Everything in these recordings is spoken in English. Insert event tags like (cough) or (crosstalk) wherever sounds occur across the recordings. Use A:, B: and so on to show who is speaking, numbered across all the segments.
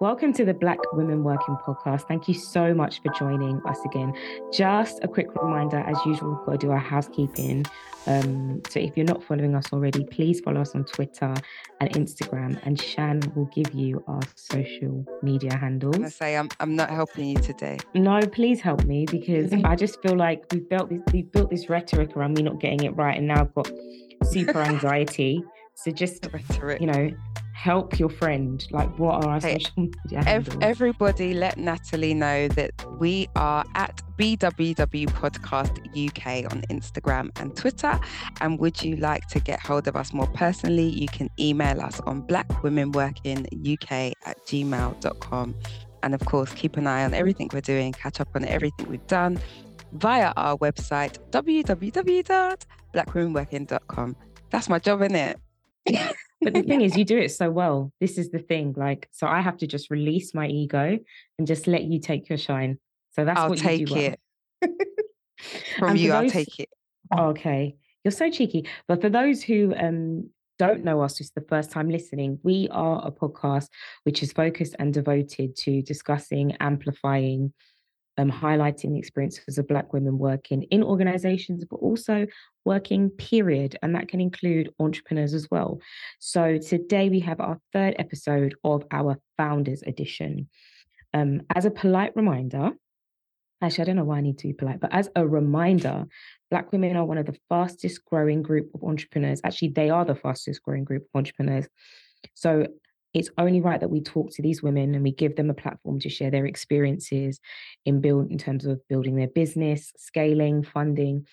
A: Welcome to the Black Women Working Podcast. Thank you so much for joining us again. Just a quick reminder, as usual, we've got to do our housekeeping. Um, so if you're not following us already, please follow us on Twitter and Instagram, and Shan will give you our social media handles.
B: I say I'm I'm not helping you today.
A: No, please help me because (laughs) I just feel like we've built this we've built this rhetoric around me not getting it right, and now I've got super (laughs) anxiety. So just rhetoric. you know, help your friend? Like, what are our hey, social (laughs) media
B: ev- Everybody, let Natalie know that we are at BWW Podcast UK on Instagram and Twitter. And would you like to get hold of us more personally? You can email us on blackwomenworkinguk at gmail.com. And of course, keep an eye on everything we're doing, catch up on everything we've done via our website, www.blackwomenworking.com. That's my job, isn't it? (laughs)
A: but the thing (laughs) is, you do it so well. This is the thing. Like, so I have to just release my ego and just let you take your shine. So that's what
B: I'll
A: what
B: take
A: you do
B: it. Well. (laughs) From you, those, I'll take it.
A: Okay. You're so cheeky. But for those who um don't know us, it's the first time listening, we are a podcast which is focused and devoted to discussing, amplifying, um, highlighting the experiences of Black women working in organizations, but also working, period. And that can include entrepreneurs as well. So today we have our third episode of our Founders Edition. Um, as a polite reminder, actually, I don't know why I need to be polite, but as a reminder, Black women are one of the fastest growing group of entrepreneurs. Actually, they are the fastest growing group of entrepreneurs. So it's only right that we talk to these women and we give them a platform to share their experiences in build in terms of building their business, scaling, funding.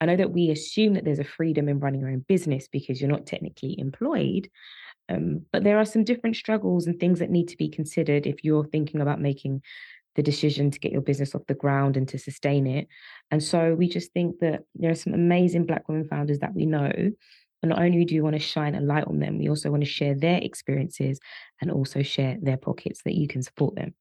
A: I know that we assume that there's a freedom in running your own business because you're not technically employed. Um, but there are some different struggles and things that need to be considered if you're thinking about making the decision to get your business off the ground and to sustain it. And so we just think that there are some amazing Black women founders that we know not only do we want to shine a light on them, we also want to share their experiences and also share their pockets that you can support them.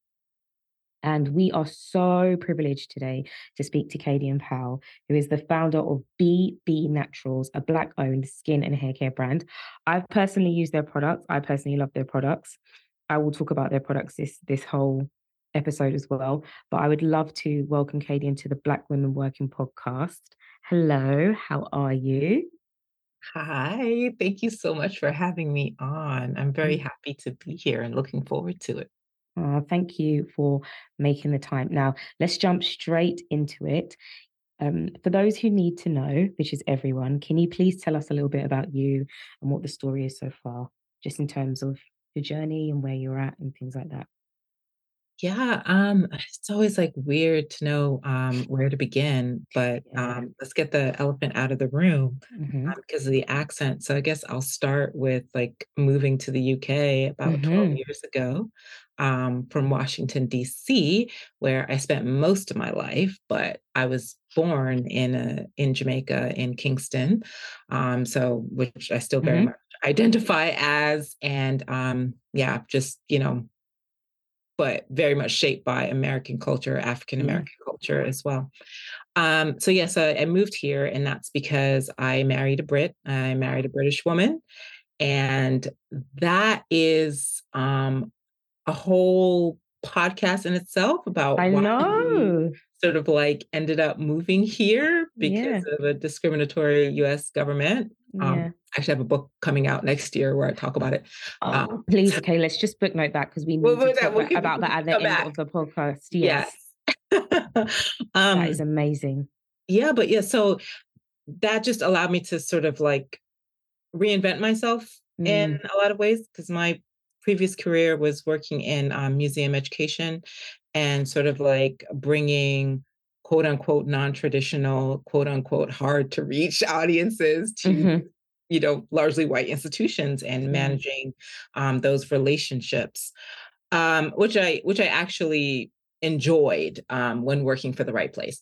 A: And we are so privileged today to speak to Kadian Pow, who is the founder of BB Naturals, a Black owned skin and hair care brand. I've personally used their products. I personally love their products. I will talk about their products this, this whole episode as well. But I would love to welcome Kadian to the Black Women Working podcast. Hello, how are you?
C: Hi, thank you so much for having me on. I'm very mm. happy to be here and looking forward to it.
A: Thank you for making the time. Now, let's jump straight into it. Um, for those who need to know, which is everyone, can you please tell us a little bit about you and what the story is so far, just in terms of your journey and where you're at and things like that?
C: Yeah, um, it's always like weird to know um, where to begin, but Yeah. um, let's get the elephant out of the room hmm um, because of the accent. So I guess I'll start with like moving to the UK about 12 hmm years ago um, from Washington, D.C., where I spent most of my life, but I was born in a, in Jamaica in Kingston, um, so which I still very hmm much identify as, and um, yeah, just you know but very much shaped by American culture, African mm. American mm. culture as well. Um, so yes, I, I, moved here, and that's because I married a Brit. I married a British woman, and that is um, a whole podcast in itself about
A: I know
C: sort of like ended up moving here because yeah. of a discriminatory US government. Um, yeah. I actually have a book coming out next year where I talk about it.
A: Oh, um, please, okay, let's just booknote that because we need we'll, to talk about that at the end back. of the podcast. Yes. yes. (laughs) um, that is amazing.
C: Yeah, but yeah, so that just allowed me to sort of like reinvent myself mm. in a lot of ways because my previous career was working in um, museum education and sort of like bringing quote unquote non-traditional quote unquote hard to reach audiences to mm-hmm. you know largely white institutions and mm-hmm. managing um, those relationships um, which i which i actually enjoyed um, when working for the right place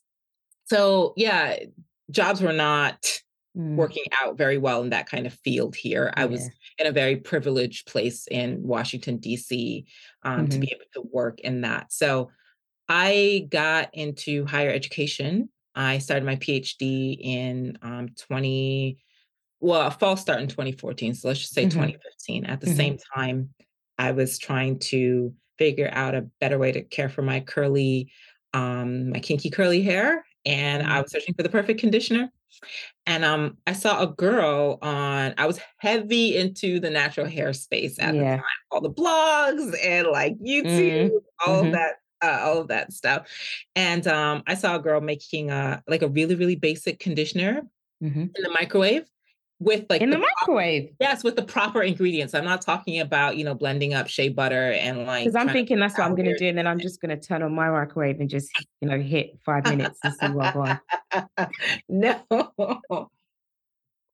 C: so yeah jobs were not mm. working out very well in that kind of field here. I yeah. was in a very privileged place in Washington, D.C., um, mm-hmm. to be able to work in that. So I got into higher education. I started my PhD in um, 20, well, a fall start in 2014. So let's just say mm-hmm. 2015. At the mm-hmm. same time, I was trying to figure out a better way to care for my curly, um, my kinky curly hair. And I
A: Mm.
C: was searching for the perfect conditioner. And um, I saw a girl on, I was heavy into the natural hair space at the time, all the blogs and like YouTube,
A: Mm.
C: all of
A: Mhm.
C: that, uh, all of that stuff. And um, I saw a girl making a like a really, really basic conditioner
A: Mhm.
C: in the microwave with like
A: In the
C: the
A: microwave.
C: yes, with the proper ingredients. I'm not talking about, you know, blending up shea butter and like
A: Because I'm thinking that's what I'm gonna do, and then I'm just gonna turn on my microwave and just, you know, hit five minutes and see what (laughs)
C: no. (laughs)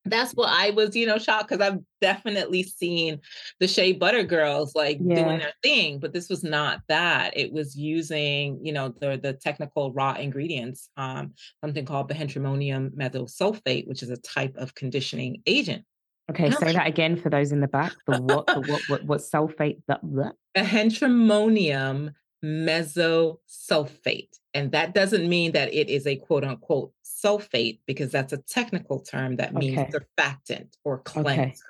C: That's what I was, you know, shocked because I've definitely seen the Shea Butter girls like doing their thing, but this was not that. It was using, you know, the the technical raw ingredients, um, something called behentrimonium methosulfate, which is a type of conditioning agent.
A: Okay, say that again for those in the back. The what? The what? What? What sulfate? The what?
C: behentrimonium methosulfate. And that doesn't mean that it is a quote unquote sulfate, because that's a technical term that means
A: Okay.
C: surfactant or
A: Okay.
C: cleanser.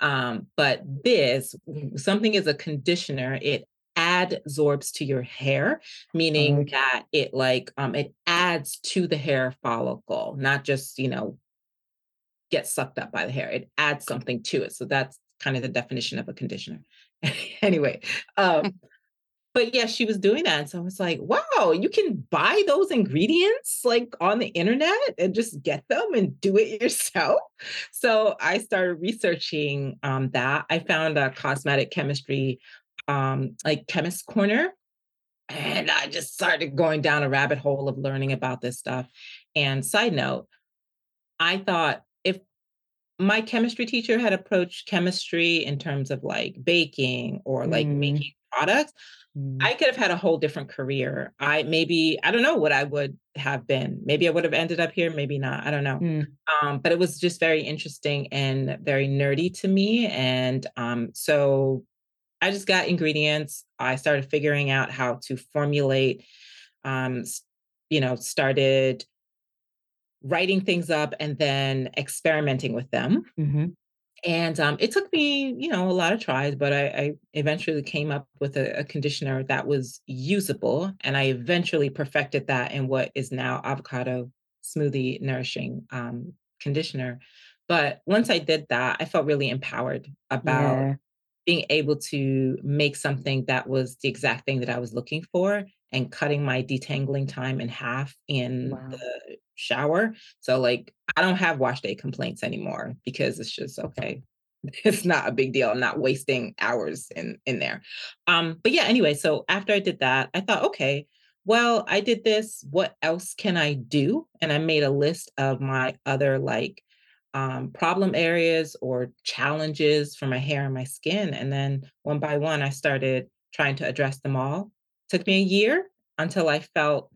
C: Um, but this, something is a conditioner, it adsorbs to your hair, meaning
A: Okay.
C: that it like um it adds to the hair follicle, not just, you know, gets sucked up by the hair. It adds something to it. So that's kind of the definition of a conditioner. (laughs) anyway, um, but yeah, she was doing that. So I was like, wow, you can buy those ingredients like on the internet and just get them and do it (laughs) yourself. So I started researching um, that. I found a cosmetic chemistry, um, like chemist corner. And I just started going down a rabbit hole of learning about this stuff. And side note, I thought if my chemistry teacher had approached chemistry in terms of like baking or like
A: Mm,
C: making products, I could have had a whole different career. I maybe, I don't know what I would have been. Maybe I would have ended up here, maybe not. I don't know.
A: mm.
C: Um, but it was just very interesting and very nerdy to me. And um, so I just got ingredients. I started figuring out how to formulate, um, you know, started writing things up and then experimenting with them.
A: Mhm.
C: And um, it took me, you know, a lot of tries, but I, I eventually came up with a, a conditioner that was usable. And I eventually perfected that in what is now avocado smoothie nourishing um, conditioner. But once I did that, I felt really empowered about
A: Yeah.
C: being able to make something that was the exact thing that I was looking for and cutting my detangling time in half in
A: Wow.
C: the shower. So like I don't have wash day complaints anymore because it's just okay. (laughs) It's not a big deal. I'm not wasting hours in in there. Um but yeah, anyway, so after I did that, I thought, okay, well, I did this. What else can I do? And I made a list of my other like um, problem areas or challenges for my hair and my skin. And then one by one, I started trying to address them all. Took me a year until I felt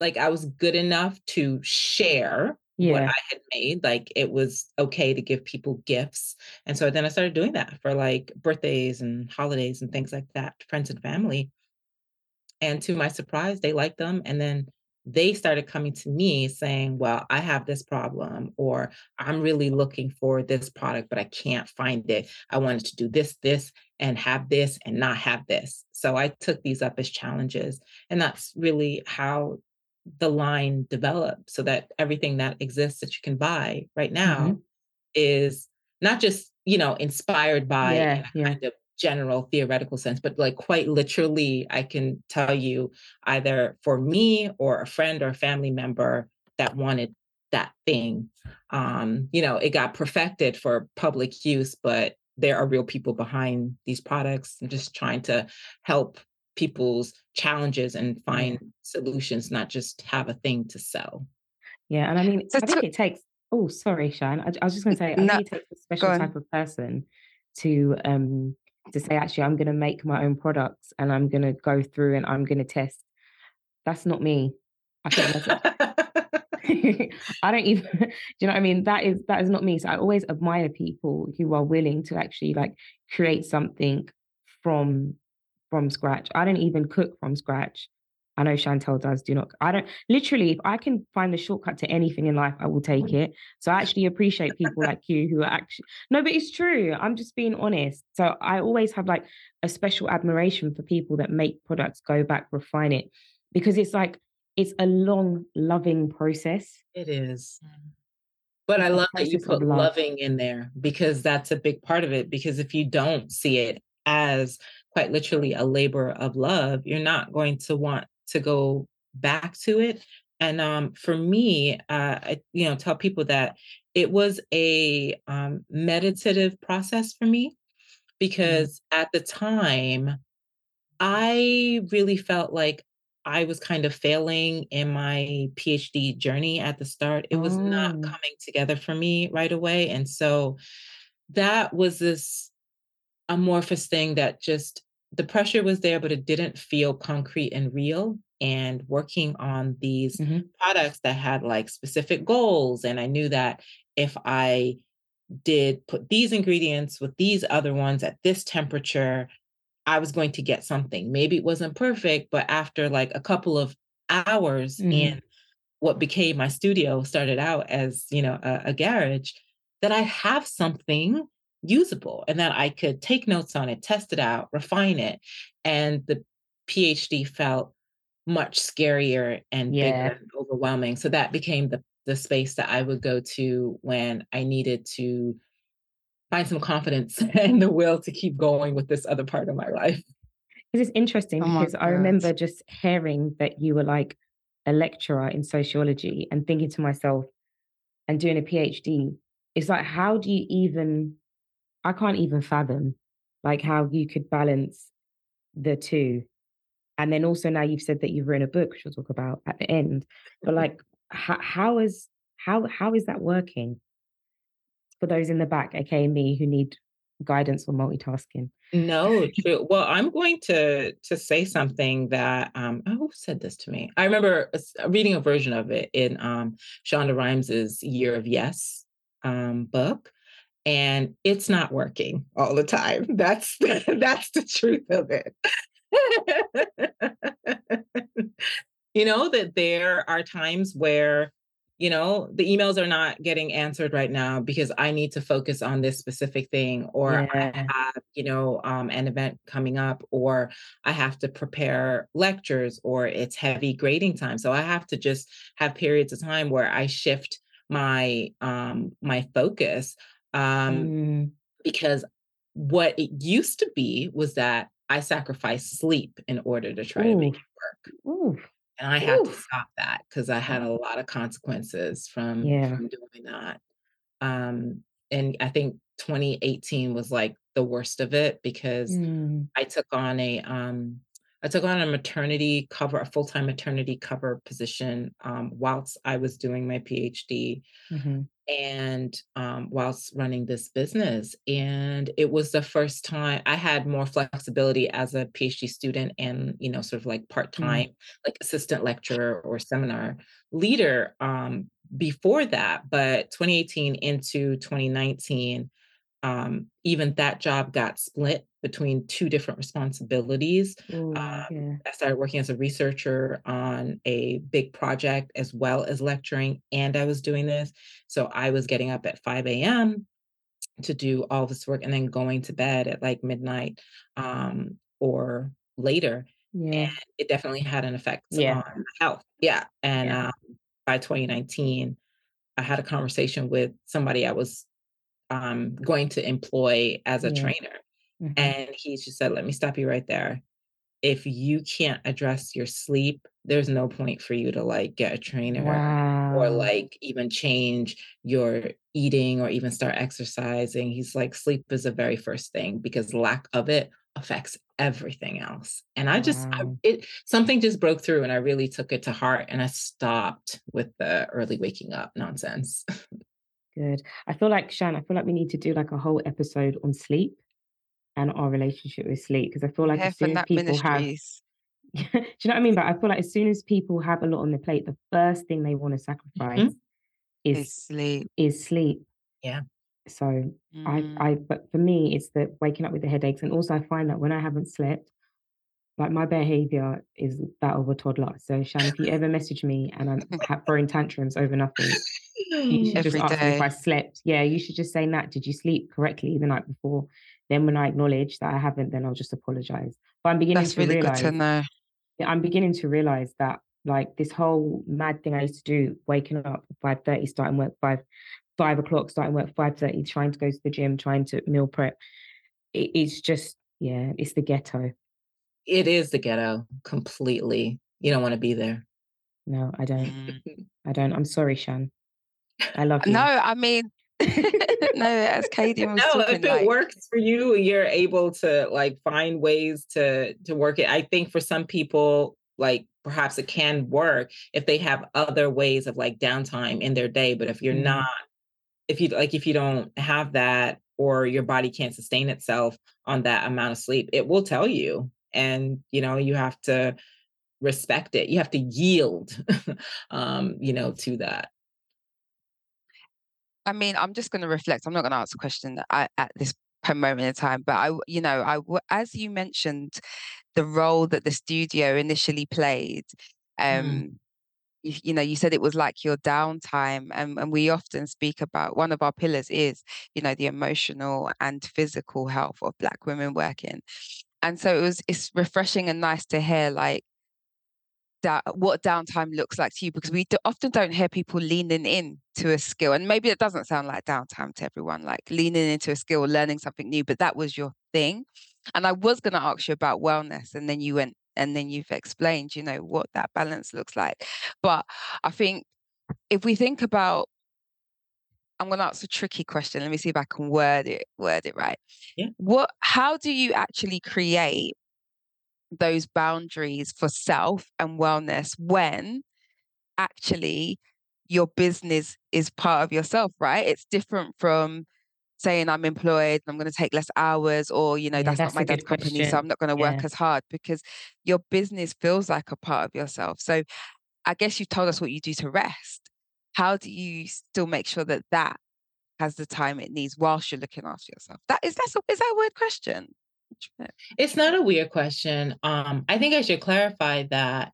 C: like I was good enough to share what I had made. Like it was okay to give people gifts. And so then I started doing that for like birthdays and holidays and things like that, friends and family. And to my surprise, they liked them. And then they started coming to me saying, Well, I have this problem, or I'm really looking for this product, but I can't find it. I wanted to do this, this, and have this, and not have this. So I took these up as challenges. And that's really how the line developed so that everything that exists that you can buy right now
A: Mhm.
C: is not just, you know, inspired by in
A: Yeah.
C: a
A: Yeah.
C: kind of general theoretical sense, but like quite literally, I can tell you either for me or a friend or a family member that wanted that thing. Um, you know, it got perfected for public use, but there are real people behind these products and just trying to help people's challenges and find solutions, not just have a thing to sell.
A: Yeah. And I mean,
B: So,
A: I think
B: to,
A: it takes. Oh, sorry, Shan. I, I was just going to say, I
B: no,
A: think it takes a special type of person to um to say, actually, I'm going to make my own products and I'm going to go through and I'm going to test. That's not me. I. (laughs) (laughs) I don't even, (laughs) do you know what I mean? That is that is not me. So I always admire people who are willing to actually like create something from from scratch. I don't even cook from scratch. I know Chantel does. Do not. I don't. Literally, if I can find the shortcut to anything in life, I will take it. So I actually appreciate people like you who are actually. No, but it's true. I'm just being honest. So I always have like a special admiration for people that make products, go back, refine it, because it's like it's a long, loving process.
C: It is. But I love that you put love. loving in there because that's a big part of it. Because if you don't see it as quite literally a labor of love, you're not going to want to go back to it. And um, for me, uh, I, you know, tell people that it was a um, meditative process for me mm-hmm. because mm-hmm. at the time, I really felt like I was kind of failing in my PhD journey at the start. It was not oh. coming together for me right away. And so that was this amorphous thing that just the pressure was there, but it didn't feel concrete and real. And working on these mm-hmm. products that had like specific goals. And I knew that if I did put these ingredients with these other ones at this temperature, I was going to get something. Maybe it wasn't perfect, but after like a couple of hours mm-hmm. in what became my studio, started out as, you know, a, a garage, that I have something usable and that I could take notes on it, test it out, refine it. And the PhD felt much scarier and yeah. bigger and overwhelming. So that became the the space that I would go to when I needed to find some confidence (laughs) and the will to keep going with this other part of my life.
A: This is interesting oh because I remember just hearing that you were like a lecturer in sociology and thinking to myself and doing a PhD, it's like, how do you even I can't even fathom like how you could balance the two. And then also now you've said that you've written a book, which we'll talk about at the end. But like, how, how is how how is that working for those in the back, aka me, who need guidance on multitasking?
C: No, (laughs) true. Well, I'm going to to say something that um oh, who said this to me? I remember reading a version of it in um Shonda Rhimes's Year of Yes um book and it's not working all the time. (laughs) That's (laughs) that's the truth of it. (laughs) you know that there are times where you know the emails are not getting answered right now because i need to focus on this specific thing or yeah. i have you know um, an event coming up or i have to prepare lectures or it's heavy grading time so i have to just have periods of time where i shift my um my focus um, mm. because what it used to be was that I sacrificed sleep in order to try Ooh. to make it work. Ooh. And I had Ooh. to stop that because I had a lot of consequences from, yeah. from doing that. Um, and I think 2018 was like the worst of it because mm. I took on a um, I took on a maternity cover, a full time maternity cover position um, whilst I was doing my PhD. Mm-hmm and um, whilst running this business. And it was the first time I had more flexibility as a PhD student and, you know, sort of like part time, mm. like assistant lecturer or seminar leader um, before that. But 2018 into 2019, um, even that job got split between two different responsibilities. Ooh, um, yeah. I started working as a researcher on a big project as well as lecturing, and I was doing this. So I was getting up at 5 a.m. to do all this work and then going to bed at like midnight um, or later. Yeah. And it definitely had an effect yeah. on health. Yeah. And yeah. Um, by 2019, I had a conversation with somebody I was um, going to employ as a trainer. Mm-hmm. And he just said, let me stop you right there. If you can't address your sleep, there's no point for you to like get a trainer wow. or like even change your eating or even start exercising. He's like, sleep is the very first thing because lack of it affects everything else. And I just, wow. I, it something just broke through, and I really took it to heart, and I stopped with the early waking up nonsense. (laughs)
A: Good. I feel like Shan, I feel like we need to do like a whole episode on sleep and our relationship with sleep because I feel like as soon as people have (laughs) do you know what I mean? But I feel like as soon as people have a lot on their plate, the first thing they want to sacrifice mm-hmm. is,
B: is sleep.
A: Is sleep.
C: Yeah.
A: So mm. I, I, but for me, it's the waking up with the headaches, and also I find that when I haven't slept, like my behavior is that of a toddler. So Shan, if you ever message me and I'm (laughs) throwing tantrums over nothing, you should
B: Every
A: just ask me if. I slept. Yeah, you should just say, Nat, did you sleep correctly the night before? Then when I acknowledge that I haven't, then I'll just apologize. But I'm beginning
B: That's
A: to
B: really
A: realize
B: good to know.
A: I'm beginning to realize that like this whole mad thing I used to do, waking up at five thirty, starting work five five o'clock, starting work five thirty, trying to go to the gym, trying to meal prep. It, it's just yeah, it's the ghetto.
C: It is the ghetto completely. You don't want to be there.
A: No, I don't. (laughs) I don't. I'm sorry, Shan. I love you.
B: No, I mean, (laughs) no, as Katie (laughs) was
C: no,
B: talking,
C: if it
B: like,
C: works for you, you're able to like find ways to to work it. I think for some people, like perhaps it can work if they have other ways of like downtime in their day. But if you're
A: Mm.
C: not, if you like, if you don't have that, or your body can't sustain itself on that amount of sleep, it will tell you, and you know you have to respect it. You have to yield, (laughs) um, you know, to that.
B: I mean, I'm just going to reflect. I'm not going to answer a question at, at this moment in time, but I, you know, I, as you mentioned, the role that the studio initially played, um,
C: Mm.
B: you, you know, you said it was like your downtime, and, and we often speak about one of our pillars is, you know, the emotional and physical health of Black women working, and so it was, it's refreshing and nice to hear, like that what downtime looks like to you? Because we do, often don't hear people leaning in to a skill and maybe it doesn't sound like downtime to everyone like leaning into a skill learning something new but that was your thing. And i was going to ask you about wellness and then you went and then you've explained you know what that balance looks like. But i think if we think about i'm going to ask a tricky question let me see if i can word it word it right.
C: Yeah.
B: what how do you actually create those boundaries for self and wellness when actually your business is part of yourself, right? It's different from saying I'm employed, I'm going to take less hours, or you know,
A: Yeah,
B: that's,
A: that's
B: not my dad's company, so. I'm not going to work as hard because your business feels like a part of yourself. So I guess you told us what you do to rest. How do you still make sure that that has the time it needs whilst you're looking after yourself? That is that's a, is that a weird question?
C: It's not a weird question. Um, I think I should clarify that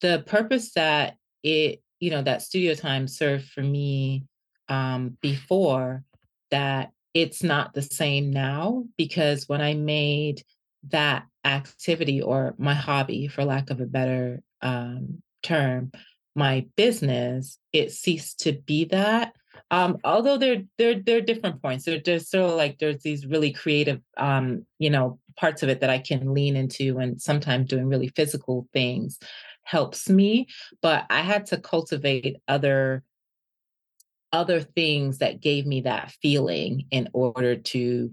C: the purpose that it, you know, that studio time served for me um, before that it's not the same now because when I made that activity or my hobby, for lack of a better um, term, my business, it ceased to be that. Um, although there, there, there are different points. There, there's still like there's these really creative, um, you know, parts of it that I can lean into, and sometimes doing really physical things helps me. But I had to cultivate other other things that gave me that feeling in order to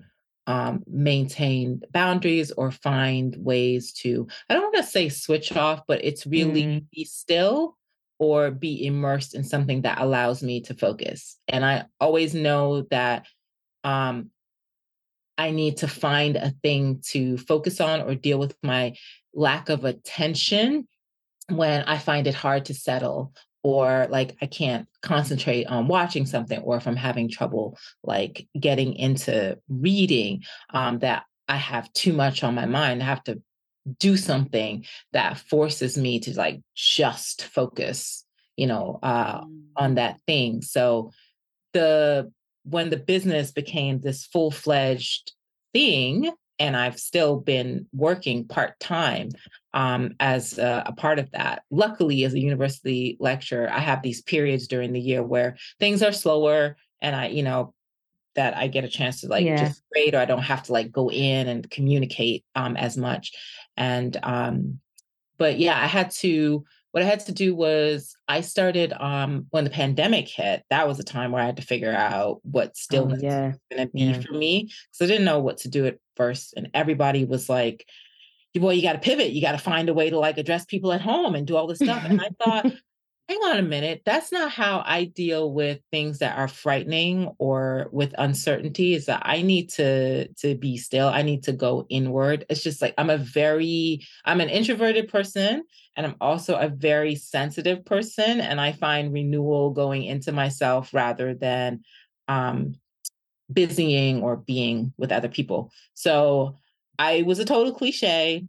C: um, maintain boundaries or find ways to i don't want to say switch off but it's really
A: Mm.
C: be still or be immersed in something that allows me to focus. And i always know that um, i need to find a thing to focus on or deal with my lack of attention when I find it hard to settle or like I can't concentrate on watching something or if I'm having trouble like getting into reading um, that I have too much on my mind. I have to do something that forces me to like just focus you know uh, on that thing so the when the business became this full-fledged thing and I've still been working part-time um, as a, a part of that. Luckily, as a university lecturer, I have these periods during the year where things are slower and I, you know, that I get a chance to like
A: Yeah.
C: just grade or I don't have to like go in and communicate um, as much. And um, but yeah, I had to what I had to do was I started um when the pandemic hit, that was a time where I had to figure out what
A: Oh,
C: stillness
A: yeah.
C: was gonna be
A: yeah.
C: for me. Because I didn't know what to do at first. And everybody was like, boy, you gotta pivot, you gotta find a way to like address people at home and do all this stuff. And I thought, hang on a minute, that's not how I deal with things that are frightening or with uncertainty. Is that I need to to be still. I need to go inward. It's just like I'm a very I'm an introverted person and I'm also a very sensitive person. And I find renewal going into myself rather than um busying or being with other people. So I was a total cliche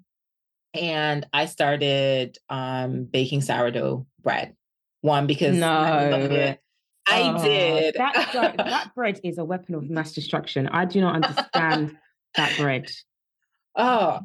C: and I started um, baking sourdough bread. One because
A: no.
C: I, I
A: oh,
C: did.
A: That, (laughs) that bread is a weapon of mass destruction. I do not understand that bread. (laughs)
C: Oh,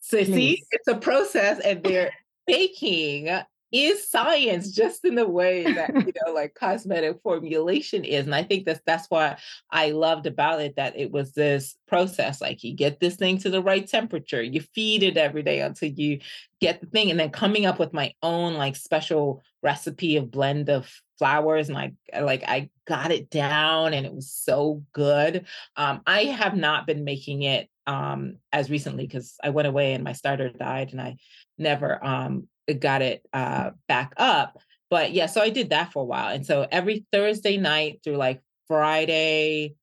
C: so Please. see, it's a process, and they're (laughs) baking is science just in the way that you know like cosmetic formulation is and i think that's that's why i loved about it that it was this process like you get this thing to the right temperature you feed it every day until you get the thing and then coming up with my own like special recipe of blend of flowers and I like I got it down and it was so good. Um, I have not been making it um as recently because I went away and my starter died and I never um got it uh, back up. But yeah, so I did that for a while. And so every Thursday night through like Friday,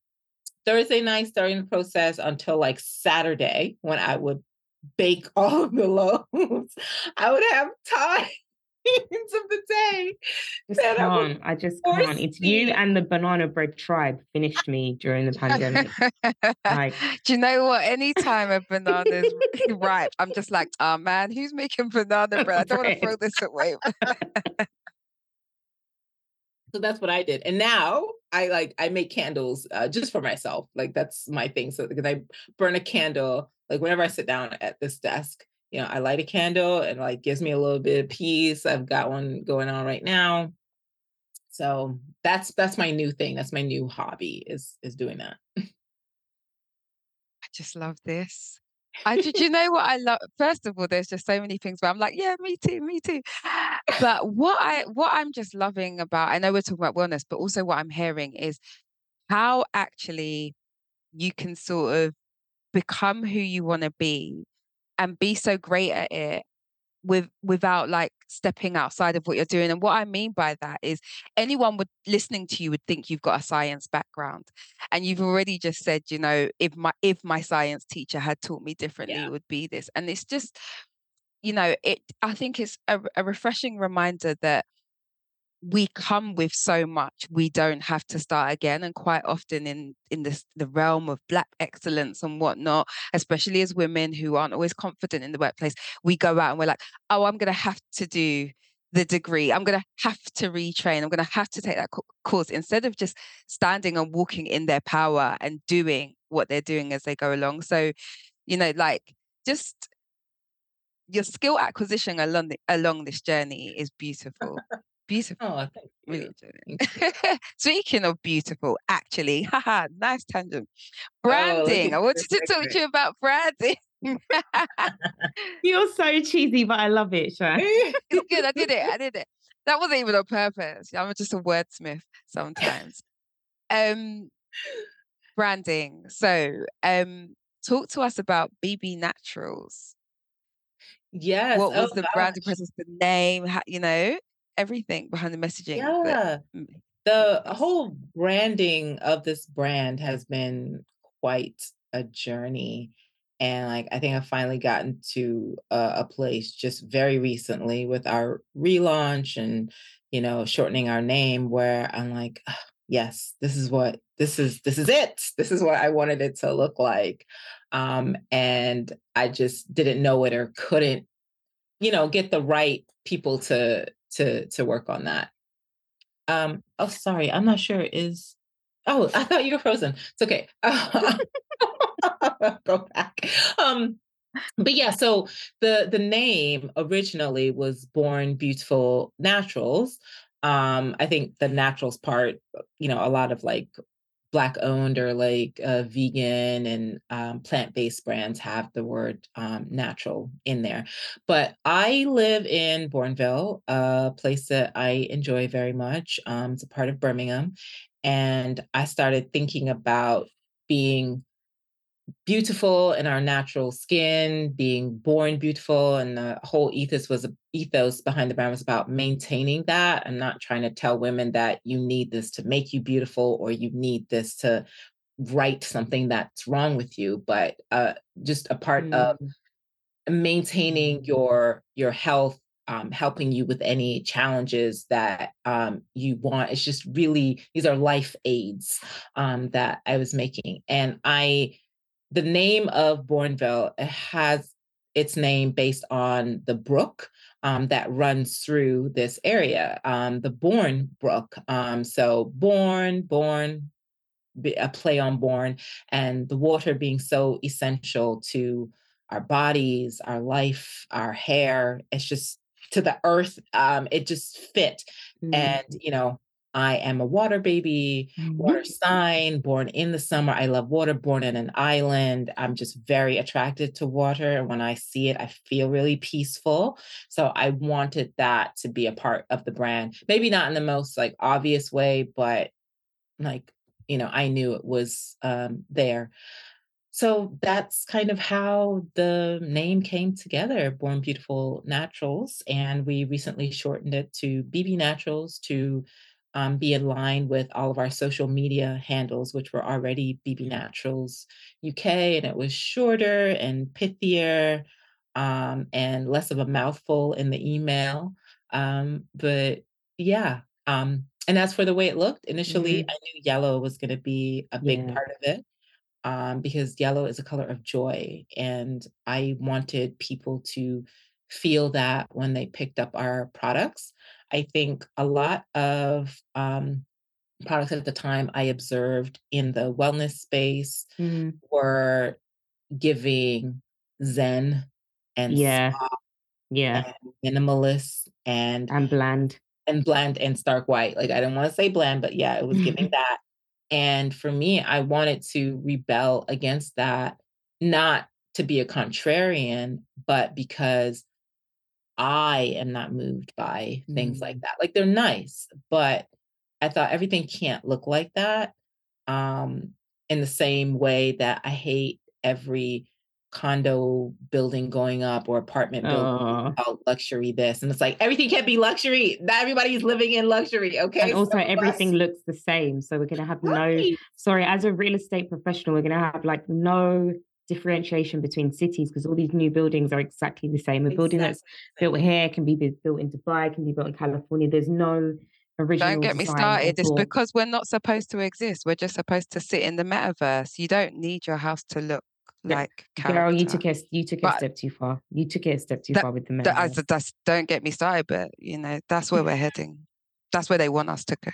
C: Thursday night, starting the process until like Saturday when I would bake (laughs) all the loaves, I would have time of the day.
A: Just can't. I just can't. It's you and the banana bread tribe finished me during the pandemic.
B: like, (laughs) do you know what? Anytime a banana's (laughs) ripe, I'm just like, oh man, who's making banana bread? I don't want to throw this away. (laughs)
C: so that's what I did. And now I like I make candles uh, just for myself. Like that's my thing. So because I burn a candle like whenever I sit down at this desk you know, I light a candle and like gives me a little bit of peace. I've got one going on right now. So that's that's my new thing. That's my new hobby is is doing that. (laughs) I
B: just love this. I did you know what I love? First of all, there's just so many things where I'm like, yeah, me too, me too. But what I what I'm just loving about, I know we're talking about wellness, but also what I'm hearing is how actually you can sort of become who you want to be and be so great at it with without like stepping outside of what you're doing and what i mean by that is anyone would listening to you would think you've got a science background and you've already just said you know if my if my science teacher had taught me differently yeah. it would be this and it's just you know it i think it's a, a refreshing reminder that we come with so much we don't have to start again and quite often in in this the realm of black excellence and whatnot especially as women who aren't always confident in the workplace we go out and we're like oh i'm to have to do the degree. I'm to have to retrain. I'm to have to take that course instead of just standing and walking in their power and doing what they're doing as they go along. So you know like just your skill acquisition along the, along this journey is beautiful Beautiful.
C: Oh, thank
B: Really (laughs) Speaking of beautiful, actually, haha, nice tangent. Oh, branding. Oh, I wanted to talk to you about branding. (laughs) (laughs)
A: You're so cheesy, but I love it, Shan.
B: it's good. I did it. I did it. That wasn't even on purpose. I'm just a wordsmith sometimes. Um, branding. So, um, talk to us about BB Naturals.
C: Yes.
B: What was oh, the gosh. branding process, the name, how, you know? Everything behind the messaging.
C: Yeah. the whole branding of this brand has been quite a journey. And like, I think I've finally gotten to a, a place just very recently with our relaunch and, you know, shortening our name where I'm like, yes, this is what this is, this is it. This is what I wanted it to look like. Um, and I just didn't know it or couldn't, you know, get the right people to to to work on that. Um, oh, (laughs) sorry, I'm not sure. Is oh, I thought you were frozen. It's okay. (laughs) Go back. Um, but yeah, so the the name originally was Born Beautiful Naturals. Um, I think the naturals part, you know, a lot of like black owned or like uh, vegan and um, plant-based brands have the word um, natural in there. But i live in bournville a place that i enjoy very much um, it's a part of birmingham and i started thinking about being beautiful in our natural skin, being born beautiful, and the whole ethos was ethos behind the brand was about maintaining that and not trying to tell women that you need this to make you beautiful or you need this to right something that's wrong with you, but uh, just a part mm. of maintaining your your health um, helping you with any challenges that um, you want. It's just really, these are life aids um, that I was making. And I the name of Bournville has its name based on the brook um, that runs through this area, um, the Bourn Brook. Um, so Bourne, Bourne, a play on Bourne, and the water being so essential to our bodies, our life, our hair. It's just to the earth. Um, it just fit. Mm-hmm. And, you know, I am a water baby, mm-hmm. water sign, born in the summer. I love water, born in an island. I'm just very attracted to water. And when I see it, I feel really peaceful. So I wanted that to be a part of the brand. Maybe not in the most like obvious way, but like, you know, I knew it was um, there. So that's kind of how the name came together, Born Beautiful Naturals. And we recently shortened it to BB Naturals to um, be in line with all of our social media handles, which were already BB Naturals UK, and it was shorter and pithier um, and less of a mouthful in the email. Um, but yeah, um, and as for the way it looked, initially mm-hmm. I knew yellow was going to be a big yeah. part of it um, because yellow is a color of joy, and I wanted people to feel that when they picked up our products. I think a lot of um, products at the time I observed in the wellness space mm. were giving Zen and
A: yeah, yeah,
C: and minimalist and
A: and bland
C: and bland and stark white. Like I didn't want to say bland, but yeah, it was giving (laughs) that. And for me, I wanted to rebel against that, not to be a contrarian, but because I am not moved by things mm. like that. Like they're nice, but I thought everything can't look like that. Um, in the same way that I hate every condo building going up or apartment building about luxury this. And it's like everything can't be luxury. Not everybody's living in luxury. Okay.
A: And also so everything looks the same. So we're gonna have right. no sorry, as a real estate professional, we're gonna have like no differentiation between cities because all these new buildings are exactly the same. A exactly. building that's built here can be built in Dubai, can be built in California. There's no original.
B: Don't get me started. It's because we're not supposed to exist. We're just supposed to sit in the metaverse. You don't need your house to look like character.
A: girl you took a you took but a step too far you took it a step too that, far with the metaverse.
B: That, that's, don't get me started but you know that's where we're (laughs) heading that's where they want us to go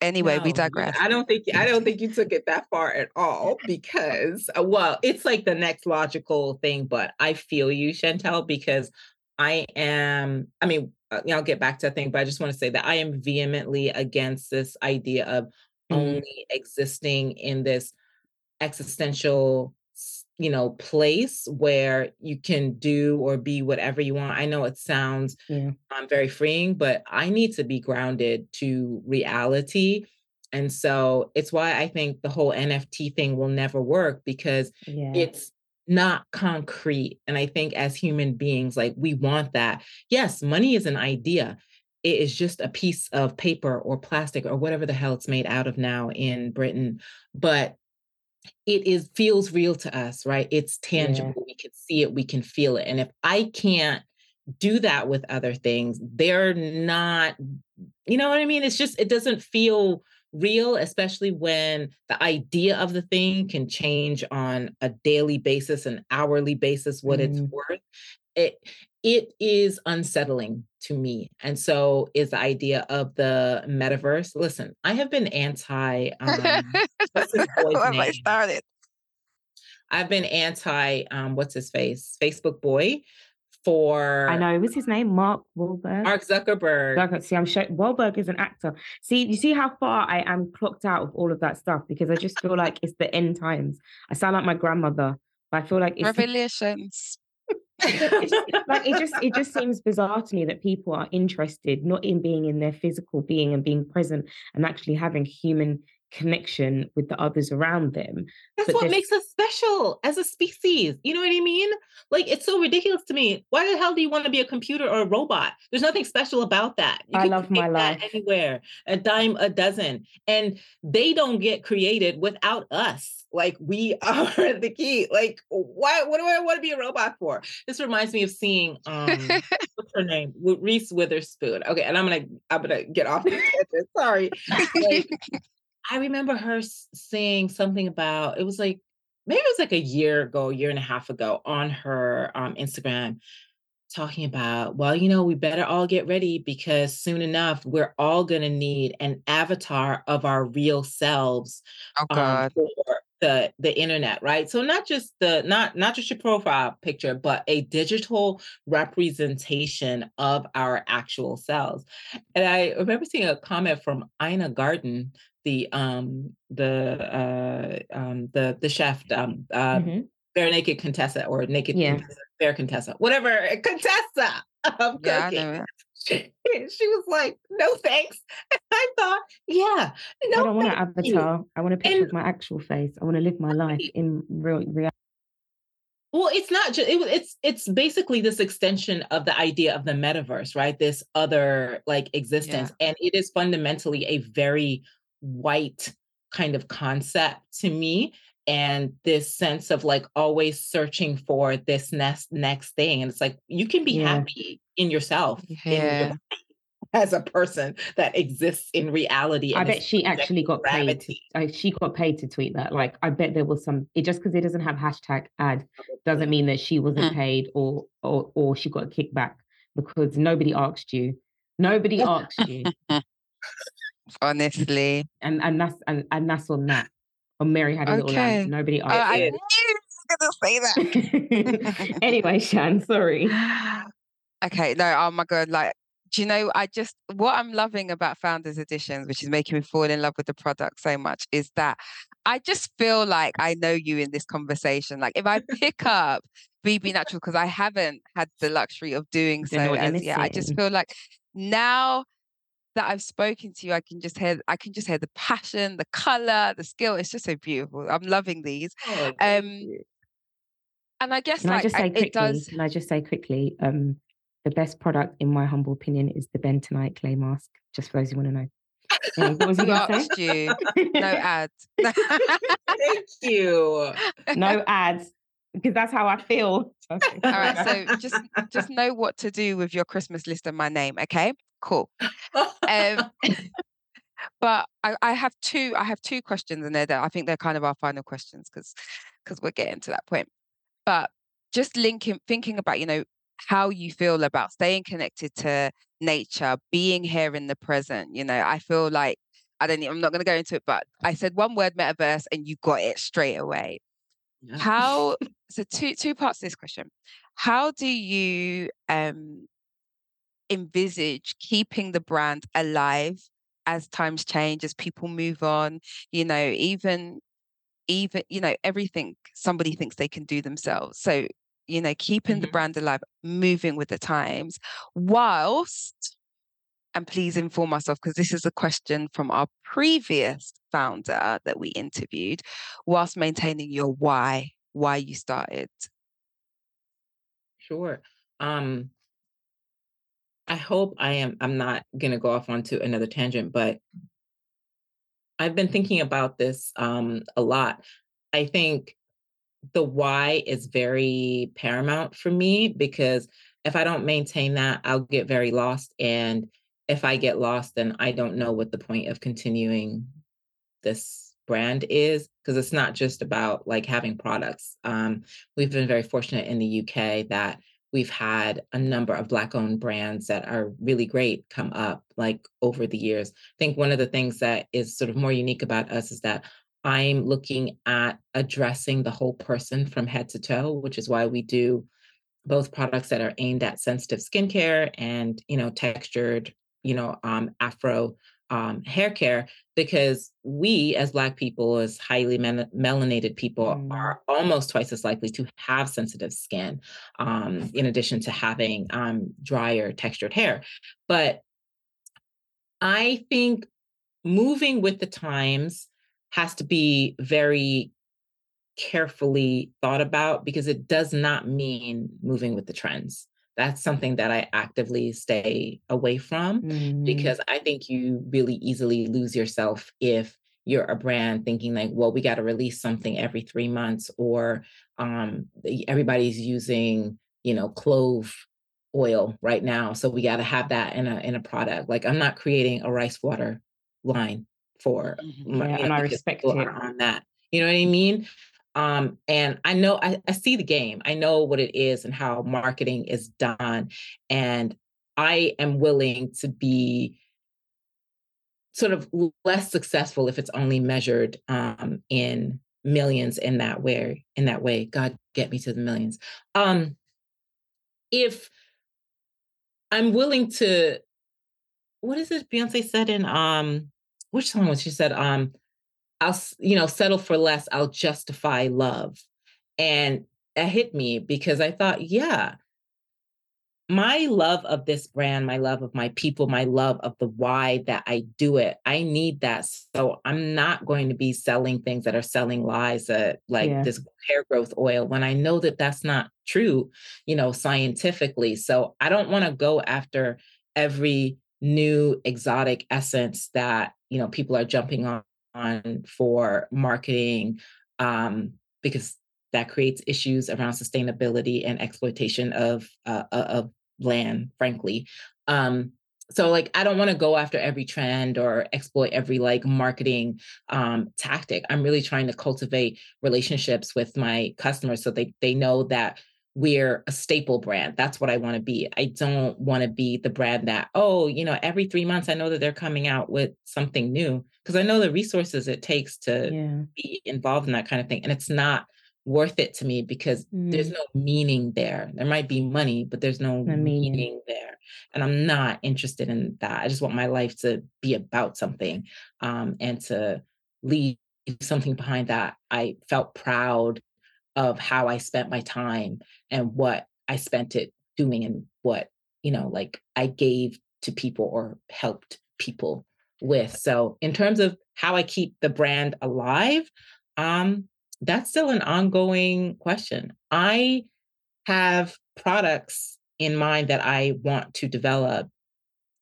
B: anyway no, we digress
C: i don't think i don't think you took it that far at all because uh, well it's like the next logical thing but i feel you chantel because i am i mean uh, i'll get back to the thing but i just want to say that i am vehemently against this idea of mm. only existing in this existential you know place where you can do or be whatever you want i know it sounds yeah. um, very freeing but i need to be grounded to reality and so it's why i think the whole nft thing will never work because yeah. it's not concrete and i think as human beings like we want that yes money is an idea it is just a piece of paper or plastic or whatever the hell it's made out of now in britain but it is feels real to us, right? It's tangible. Yeah. We can see it, we can feel it. And if I can't do that with other things, they're not, you know what I mean? It's just, it doesn't feel real, especially when the idea of the thing can change on a daily basis, an hourly basis, what mm. it's worth. It it is unsettling to me. And so is the idea of the metaverse. Listen, I have been anti um, (laughs) what's his boy's name? I started. I've been anti um, what's his face? Facebook boy for
A: I know what's his name? Mark Wahlberg.
C: Mark Zuckerberg.
A: Zuckerberg. See, I'm sure Wahlberg is an actor. See, you see how far I am clocked out of all of that stuff because I just feel like it's the end times. I sound like my grandmother. But I feel like it's
B: revelations
A: it just, like it just it just seems bizarre to me that people are interested not in being in their physical being and being present and actually having human connection with the others around them.
C: That's what makes us special as a species. You know what I mean? Like it's so ridiculous to me. Why the hell do you want to be a computer or a robot? There's nothing special about that.
A: You I love my life
C: anywhere, a dime a dozen, and they don't get created without us. Like we (laughs) are the key. Like why? What do I want to be a robot for? This reminds me of seeing um (laughs) what's her name, Reese Witherspoon. Okay, and I'm gonna I'm gonna get off the. (laughs) Sorry. Like, I remember her saying something about it was like maybe it was like a year ago, a year and a half ago on her um, Instagram talking about, well, you know, we better all get ready because soon enough, we're all going to need an avatar of our real selves
B: oh, um,
C: for the the internet, right? So not just the not not just your profile picture, but a digital representation of our actual selves. And I remember seeing a comment from Ina Garten, the um the uh um the the chef um uh mm-hmm. bare naked contessa or naked yeah. contessa, bare contessa whatever (laughs) contessa of cooking. Yeah, she, (laughs) she, was like, "No thanks." (laughs) And I thought, "Yeah, no."
A: I don't want an avatar. You. I want a picture and, of my actual face. I want to live my life in real reality.
C: Well, it's not just it, it's it's basically this extension of the idea of the metaverse, right? This other like existence, yeah. and it is fundamentally a very white kind of concept to me and this sense of like always searching for this next next thing and it's like you can be yeah. happy in yourself yeah. in your (laughs) as a person that exists in reality.
A: I bet she actually got gravity. paid. To, uh, she got paid to tweet that. Like, I bet there was some. It just because it doesn't have hashtag ad doesn't (laughs) mean that she wasn't mm. paid or or or she got a kickback because nobody asked you. Nobody (laughs) asked you.
B: honestly.
A: And and that's and, and that's on that. On Mary had a okay. little lamb. Nobody.
B: Oh, I knew you were gonna say
A: that. (laughs) (laughs) anyway, Shan, sorry. (sighs)
B: Okay, no, oh my god, like do you know i just what i'm loving about founders editions which is making me fall in love with the product so much is that i just feel like i know you in this conversation like if i pick up bb natural because i haven't had the luxury of doing so as yeah i just feel like now that I've spoken to you, I can just hear I can just hear the passion, the color, the skill. It's just so beautiful. I'm loving these. Oh, um and I guess
A: can
B: like,
A: I just say
B: I,
A: quickly,
B: does...
A: Can I just say quickly? Um, the best product, in my humble opinion, is the Bentonite clay mask. Just for those who want to know.
B: What was (laughs) you? You. No (laughs) ads. (laughs)
C: Thank you.
A: No ads because that's how I feel. (laughs)
B: All right, so (laughs) just just know what to do with your Christmas list and my name, okay? Cool. Um, (laughs) but I, I, have two. I have two questions there that I think they're kind of our final questions because because we're getting to that point. But just linking, thinking about you know how you feel about staying connected to nature, being here in the present. You know, I feel like I don't. I'm not going to go into it, but I said one word, metaverse, and you got it straight away. Yeah. How? so two two parts to this question. How do you um envisage keeping the brand alive as times change, as people move on? You know, even even you know everything somebody thinks they can do themselves. So you know, keeping mm-hmm. the brand alive, moving with the times, whilst and please inform myself because this is a question from our previous founder that we interviewed, whilst maintaining your why, why you started.
C: Sure. Um, I hope I am I'm not gonna go off onto another tangent, but I've been thinking about this um a lot. I think the why is very paramount for me because if I don't maintain that, I'll get very lost. And if I get lost, then I don't know what the point of continuing this brand is because it's not just about like having products. Um, we've been very fortunate in the UK that we've had a number of black owned brands that are really great come up like over the years. I think one of the things that is sort of more unique about us is that I'm looking at addressing the whole person from head to toe, which is why we do both products that are aimed at sensitive skincare and you know textured you know um, afro um, hair care because we as black people as highly mel- melanated people mm. are almost twice as likely to have sensitive skin um, in addition to having um, drier textured hair but i think moving with the times has to be very carefully thought about because it does not mean moving with the trends. That's something that I actively stay away from mm. because I think you really easily lose yourself if you're a brand thinking like, well, we got to release something every three months, or um, everybody's using, you know, clove oil right now, so we got to have that in a in a product. Like, I'm not creating a rice water line for
A: mm-hmm. yeah, and I respect it
C: on that. You know what I mean? Um, and I know I, I see the game. I know what it is and how marketing is done. And I am willing to be sort of less successful if it's only measured um, in millions in that way. In that way, God get me to the millions. Um, if I'm willing to, what is it Beyonce said in um, which song was she said? Um, I'll you know settle for less. I'll justify love, and it hit me because I thought, yeah, my love of this brand, my love of my people, my love of the why that I do it, I need that. So I'm not going to be selling things that are selling lies that like yeah. this hair growth oil when I know that that's not true, you know, scientifically. So I don't want to go after every new exotic essence that, you know, people are jumping on, on for marketing um, because that creates issues around sustainability and exploitation of uh, of land, frankly. Um, so like I don't want to go after every trend or exploit every like marketing um, tactic. I'm really trying to cultivate relationships with my customers so they they know that we're a staple brand. That's what I want to be. I don't want to be the brand that, oh, you know, every three months I know that they're coming out with something new because I know the resources it takes to yeah. be involved in that kind of thing. And it's not worth it to me because mm. there's no meaning there. There might be money, but there's no meaning. meaning. there. And I'm not interested in that. I just want my life to be about something um, and to leave something behind that I felt proud of how I spent my time and what I spent it doing and what, you know, like I gave to people or helped people with. So in terms of how I keep the brand alive, um, that's still an ongoing question. I have products in mind that I want to develop.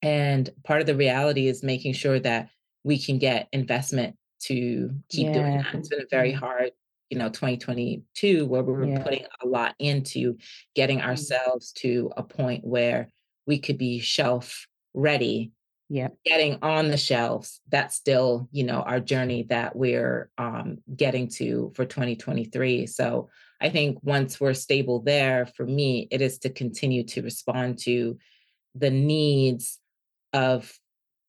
C: And part of the reality is making sure that we can get investment to keep yeah. doing that. It's been a very hard, you know, 2022 where we were yeah. putting a lot into getting mm-hmm. ourselves to a point where we could be shelf ready
A: yeah.
C: getting on the shelves that's still you know our journey that we're um, getting to for 2023 so i think once we're stable there for me it is to continue to respond to the needs of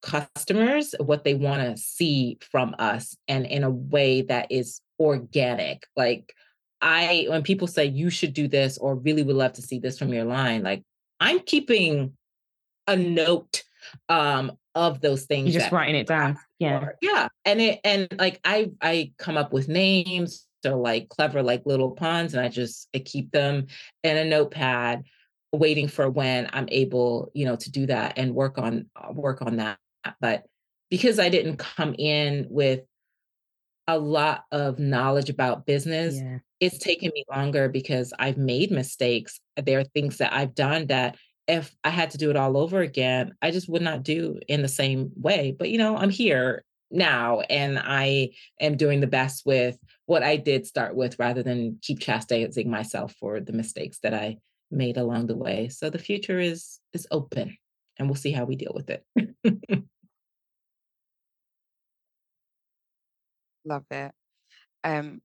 C: customers what they want to see from us and in a way that is organic. Like i when people say you should do this or really would love to see this from your line like i'm keeping a note um of those things
A: you're just writing it down. yeah.
C: yeah and it and like i i come up with names so like clever like little puns and i just I keep them in a notepad waiting for when i'm able you know to do that and work on uh, work on that. But because i didn't come in with a lot of knowledge about business yeah. it's taken me longer because i've made mistakes. There are things that i've done that if I had to do it all over again, I just would not do in the same way. But you know, I'm here now and I am doing the best with what I did start with rather than keep chastising myself for the mistakes that I made along the way. So the future is is open and we'll see how we deal with it. (laughs)
B: Love it. Um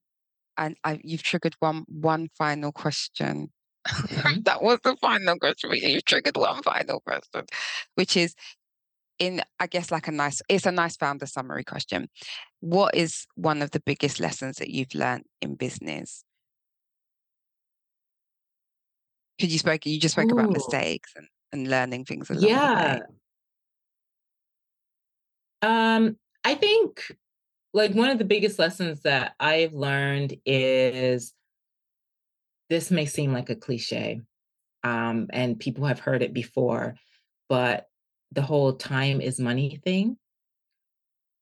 B: and I, you've triggered one one final question Mm-hmm. (laughs) that was the final question. You triggered one final question, which is in, I guess, like a nice, it's a nice founder summary question. What is one of the biggest lessons that you've learned in business? Because you spoke, you just spoke Ooh. about mistakes and, and learning things along yeah.
C: Um, I think like one of the biggest lessons that I've learned is this may seem like a cliche, um, and people have heard it before, but the whole time is money thing,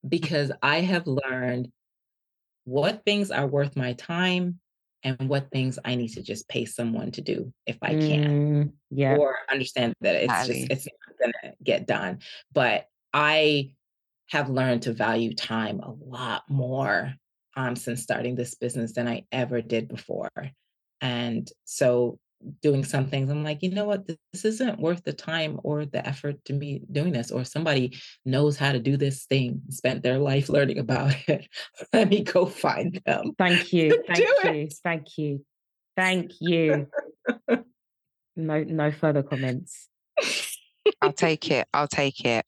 C: because I have learned what things are worth my time and what things I need to just pay someone to do if I can.
A: Mm, yeah.
C: Or understand that it's just it's not gonna get done. But I have learned to value time a lot more um, since starting this business than I ever did before. And so doing some things. I'm like, you know what? This isn't worth the time or the effort to be doing this. Or somebody knows how to do this thing, spent their life learning about (laughs) it. Let me go find them.
A: Thank (laughs) you. Thank you. It. Thank you. Thank you. (laughs) No, no further comments.
B: I'll take it. I'll take it.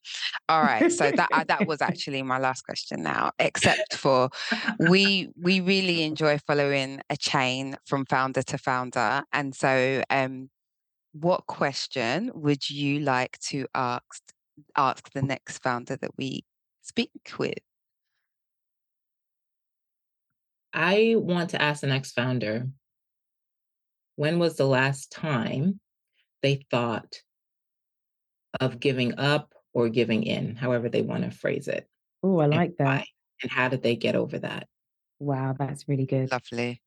B: All right. So that uh, that was actually my last question now, except for we we really enjoy following a chain from founder to founder. And so um what question would you like to ask ask the next founder that we speak with?
C: I want to ask the next founder when was the last time they thought of giving up or giving in, however they want to phrase it.
A: Oh, I like that. Why,
C: and how did they get over that?
A: Wow, that's really good.
B: Lovely.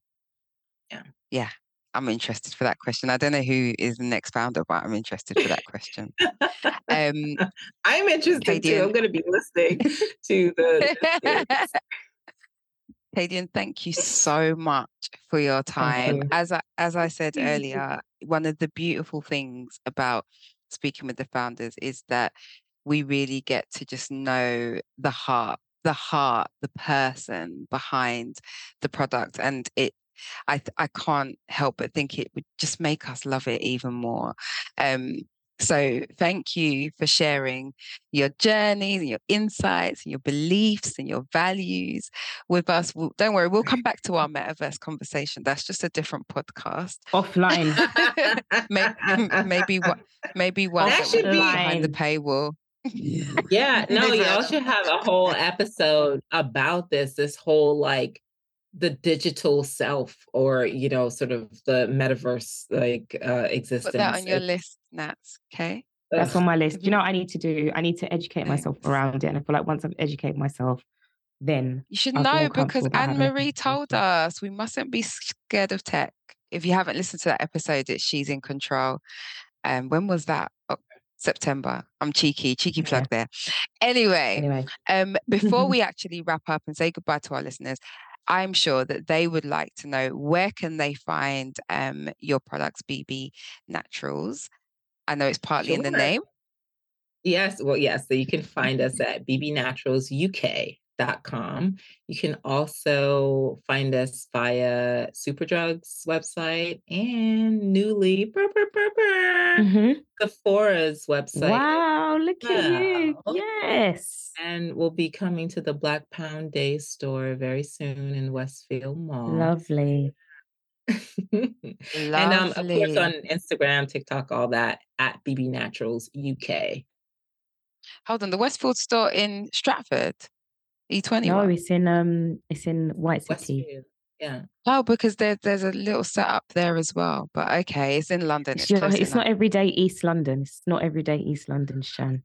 C: Yeah.
B: Yeah. I'm interested for that question. I don't know who is the next founder, but I'm interested for that question.
C: Um, (laughs) I'm interested too. I'm going to be listening (laughs) to the.
B: Kadian, (laughs) thank you so much for your time. You. As I, as I said earlier, one of the beautiful things about speaking with the founders is that we really get to just know the heart the heart the person behind the product and it i i can't help but think it would just make us love it even more. Um so thank you for sharing your journey and your insights and your beliefs and your values with us. don't worry, we'll come back to our metaverse conversation. That's just a different podcast.
A: Offline. (laughs)
B: maybe, maybe what maybe one that, that should be behind the paywall.
C: yeah, (laughs) no, y'all should have a whole episode about this, this whole like the digital self or you know sort of the metaverse like uh existence
B: Put that on your list nats okay
A: that's on my list you know i need to do i need to educate Thanks. myself around it and i feel like once i've educated myself then
B: you should know because anne-marie told us we mustn't be scared of tech if you haven't listened to that episode it's she's in control and um, when was that oh, September. I'm cheeky, cheeky plug there. Anyway, anyway. um, before (laughs) we actually wrap up and say goodbye to our listeners, I'm sure that they would like to know where can they find um, your products, BB Naturals. I know it's partly sure. in the name.
C: Yes, well, yes. So you can find us at bbnaturalsuk.com. You can also find us via Superdrug's website and newly burr, burr, mm-hmm. Sephora's website.
A: Wow, look at you. Yes
C: and we'll be coming to the Black Pound Day store very soon in Westfield Mall.
A: Lovely. (laughs)
C: and um, of course on Instagram, TikTok, all that at BB Naturals UK.
B: Hold on, the Westfield store in Stratford, E20.
A: No, it's in um, it's in White City.
C: Westfield. Yeah.
B: Oh, because there, there's a little setup there as well. But okay, it's in London.
A: It's, it's, it's not everyday East London. It's not everyday East London, Shan.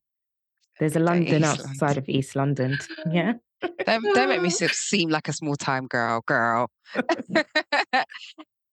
A: There's a London East outside London. of East London. (laughs) Yeah.
B: don't, don't make me (laughs) seem like a small time girl, girl.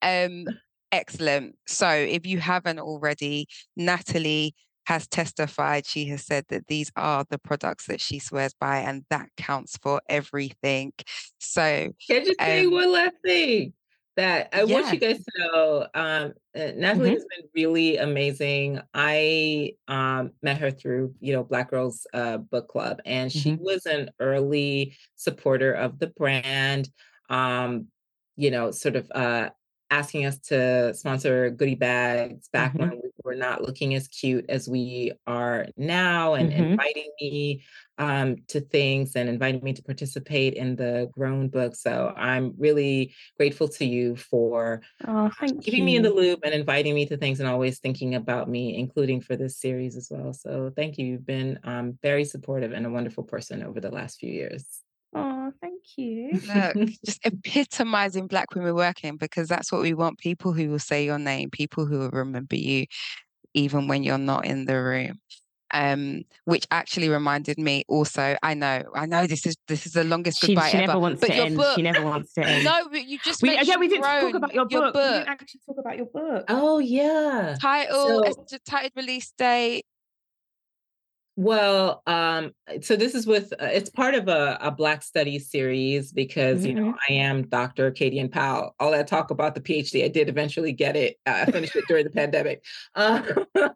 B: Um, excellent. So, if you haven't already, Natalie has testified. She has said that these are the products that she swears by, and that counts for everything. So,
C: can you say um, one last thing? that I want you guys to know um, Natalie mm-hmm. has been really amazing. I um, met her through, you know, Black Girls uh, Book Club, and she mm-hmm. was an early supporter of the brand. Um, you know, sort of uh, asking us to sponsor goodie bags back mm-hmm. when we were not looking as cute as we are now, and mm-hmm. inviting me um, to things and inviting me to participate in the Grown book. So I'm really grateful to you for
A: oh,
C: keeping
A: you.
C: me in the loop and inviting me to things and always thinking about me, including for this series as well. So thank you. You've been um, very supportive and a wonderful person over the last few years.
A: Oh, thank you. (laughs)
B: Look, just (laughs) epitomizing Black women working because that's what we want people who will say your name, people who will remember you, even when you're not in the room um, which actually reminded me also. I know, I know this is this is the longest
A: she,
B: goodbye
A: she
B: ever.
A: never wants
B: but
A: to
B: your
A: end.
B: book,
A: she never wants to (laughs) end.
B: No, but you just
A: we, yeah, we didn't
B: talk
A: about your book.
B: Your book.
A: We didn't actually talk about your book.
C: Oh yeah,
B: title, so, title release date.
C: Well, um, so this is with uh, it's part of a, a Black Studies series because you know
A: Mm-hmm.
C: I am Dr. Kadian Pow. All that talk about the PhD, I did eventually get it. Uh, I finished it during the pandemic, uh,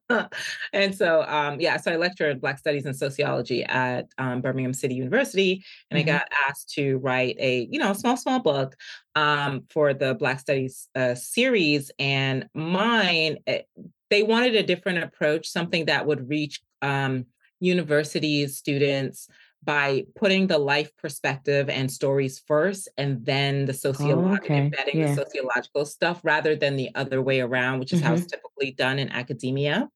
C: (laughs) and so um, yeah, so I lecture in Black Studies and Sociology at um, Birmingham City University, and
A: Mhm.
C: I got asked to write a you know small small book um, for the Black Studies uh, series, and mine. eh, they wanted a different approach, something that would reach um, universities, students by putting the life perspective and stories first and then the sociological
A: okay.
C: embedding
A: Yeah.
C: the sociological stuff rather than the other way around which is how it's typically done in academia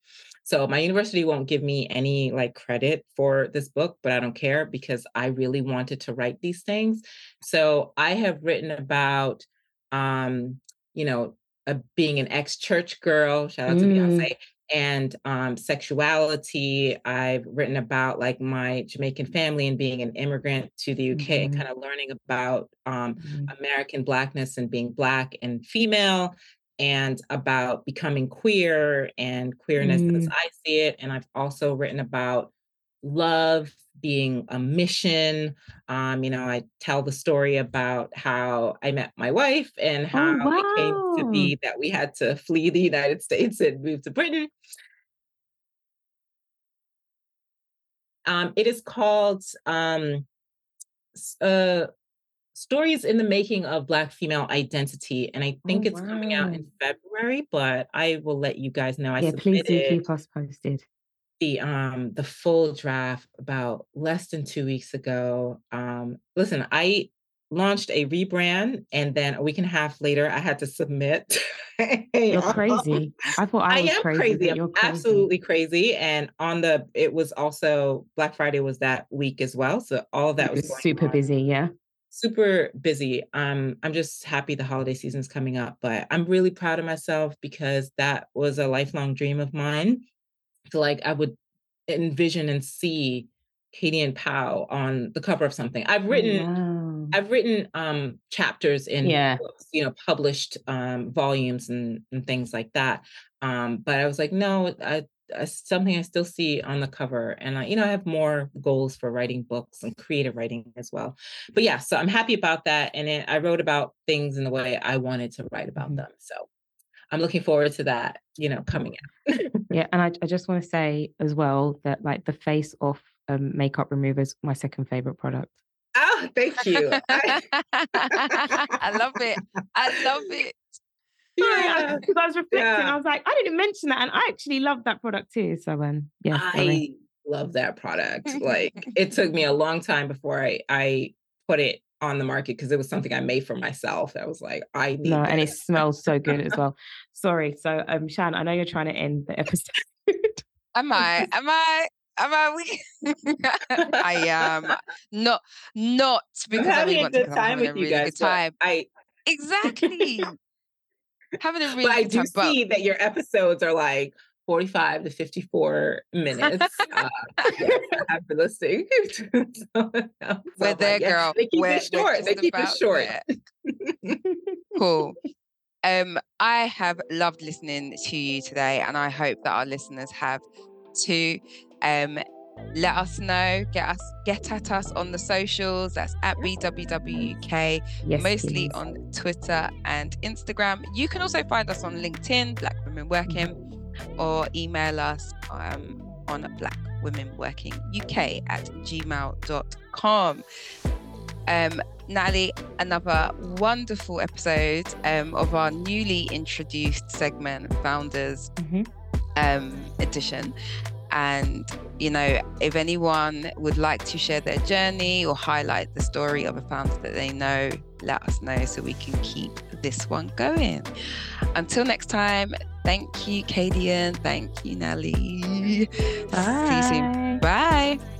C: so my university won't give me any like credit for this book but i don't care because i really wanted to write these things so i have written about um you know uh, being an ex church girl shout out to
A: Mm.
C: beyonce and um, sexuality. I've written about like my Jamaican family and being an immigrant to the UK and
A: Mhm.
C: kind of learning about um,
A: Mhm.
C: American Blackness and being Black and female, and about becoming queer and queerness as
A: Mm.
C: I see it. And I've also written about love being a mission. Um, you know, I tell the story about how I met my wife and how it came to
A: Oh,
C: be that we had to flee the United States and move to Britain. Um, it is called um, uh, Stories in the Making of Black Female Identity. And I think
A: Oh,
C: it's coming out in February, but I will let you guys know. I
A: Yeah, please do keep us posted.
C: The um the full draft about less than two weeks ago. Um, listen, I launched a rebrand and then a week and a half later I had to submit. (laughs)
A: You're crazy. I thought I,
C: I
A: was
C: am
A: crazy,
C: crazy. I'm
A: crazy.
C: absolutely crazy. And on the it was also Black Friday was that week as well. So all of that was
A: was super
C: on.
A: busy, yeah.
C: Super busy. Um, I'm just happy the holiday season's coming up, but I'm really proud of myself because that was a lifelong dream of mine. Like I would envision and see Kadian Pow on the cover of something. I've written
A: wow.
C: I've written um chapters in
A: Yeah.
C: books, you know, published um volumes and and things like that. Um, but I was like, no, I, I something I still see on the cover, and I, you know, I have more goals for writing books and creative writing as well. But yeah, so I'm happy about that, and it, I wrote about things in the way I wanted to write about
A: Mhm.
C: them. So I'm looking forward to that, you know, coming out. (laughs)
A: Yeah, and I, I just want to say as well that like the face off um, makeup remover is my second favorite product.
C: oh, thank you. (laughs) I-
B: I love it. I love it. (laughs)
C: yeah.
A: because I was reflecting,
C: Yeah.
A: I was like, I didn't mention that, and I actually love that product too. So um, yeah, sorry.
C: I love that product. Like it took me a long time before I I put it on the market because it was something I made for myself. I was like, I need
A: no, and it smells so good as well. Sorry, so um, Shan, I know you're trying to end the episode.
B: Am (laughs) I? Am I? Am I? We- (laughs) I am not not because
C: I'm
B: because I
C: having
B: really
C: a good time with you
B: really
C: guys.
B: time.
C: I (laughs)
B: Exactly. having a really
C: but I do
B: time. But
C: see that your episodes are like 45 to 54 minutes. (laughs) uh, I've listening. (laughs) so, so
B: we're
C: I'm
B: there,
C: yeah,
B: girl.
C: They keep it short. They keep it short. (laughs)
B: Cool. Um, I have loved listening to you today, and I hope that our listeners have too. Um, let us know, get us get at us on the socials. That's at BWWUK,
A: yes,
B: mostly
A: please.
B: on Twitter and Instagram. You can also find us on LinkedIn, Black Women Working, or email us um, on Black Women Working UK at gmail.com. Um, Natalie, another wonderful episode um, of our newly introduced segment, Founders
A: Mhm.
B: um, Edition. And, you know, if anyone would like to share their journey or highlight the story of a founder that they know, let us know so we can keep this one going. Until next time, thank you, Kadian. Thank you, Nelly. See you soon.
A: Bye.
B: Bye.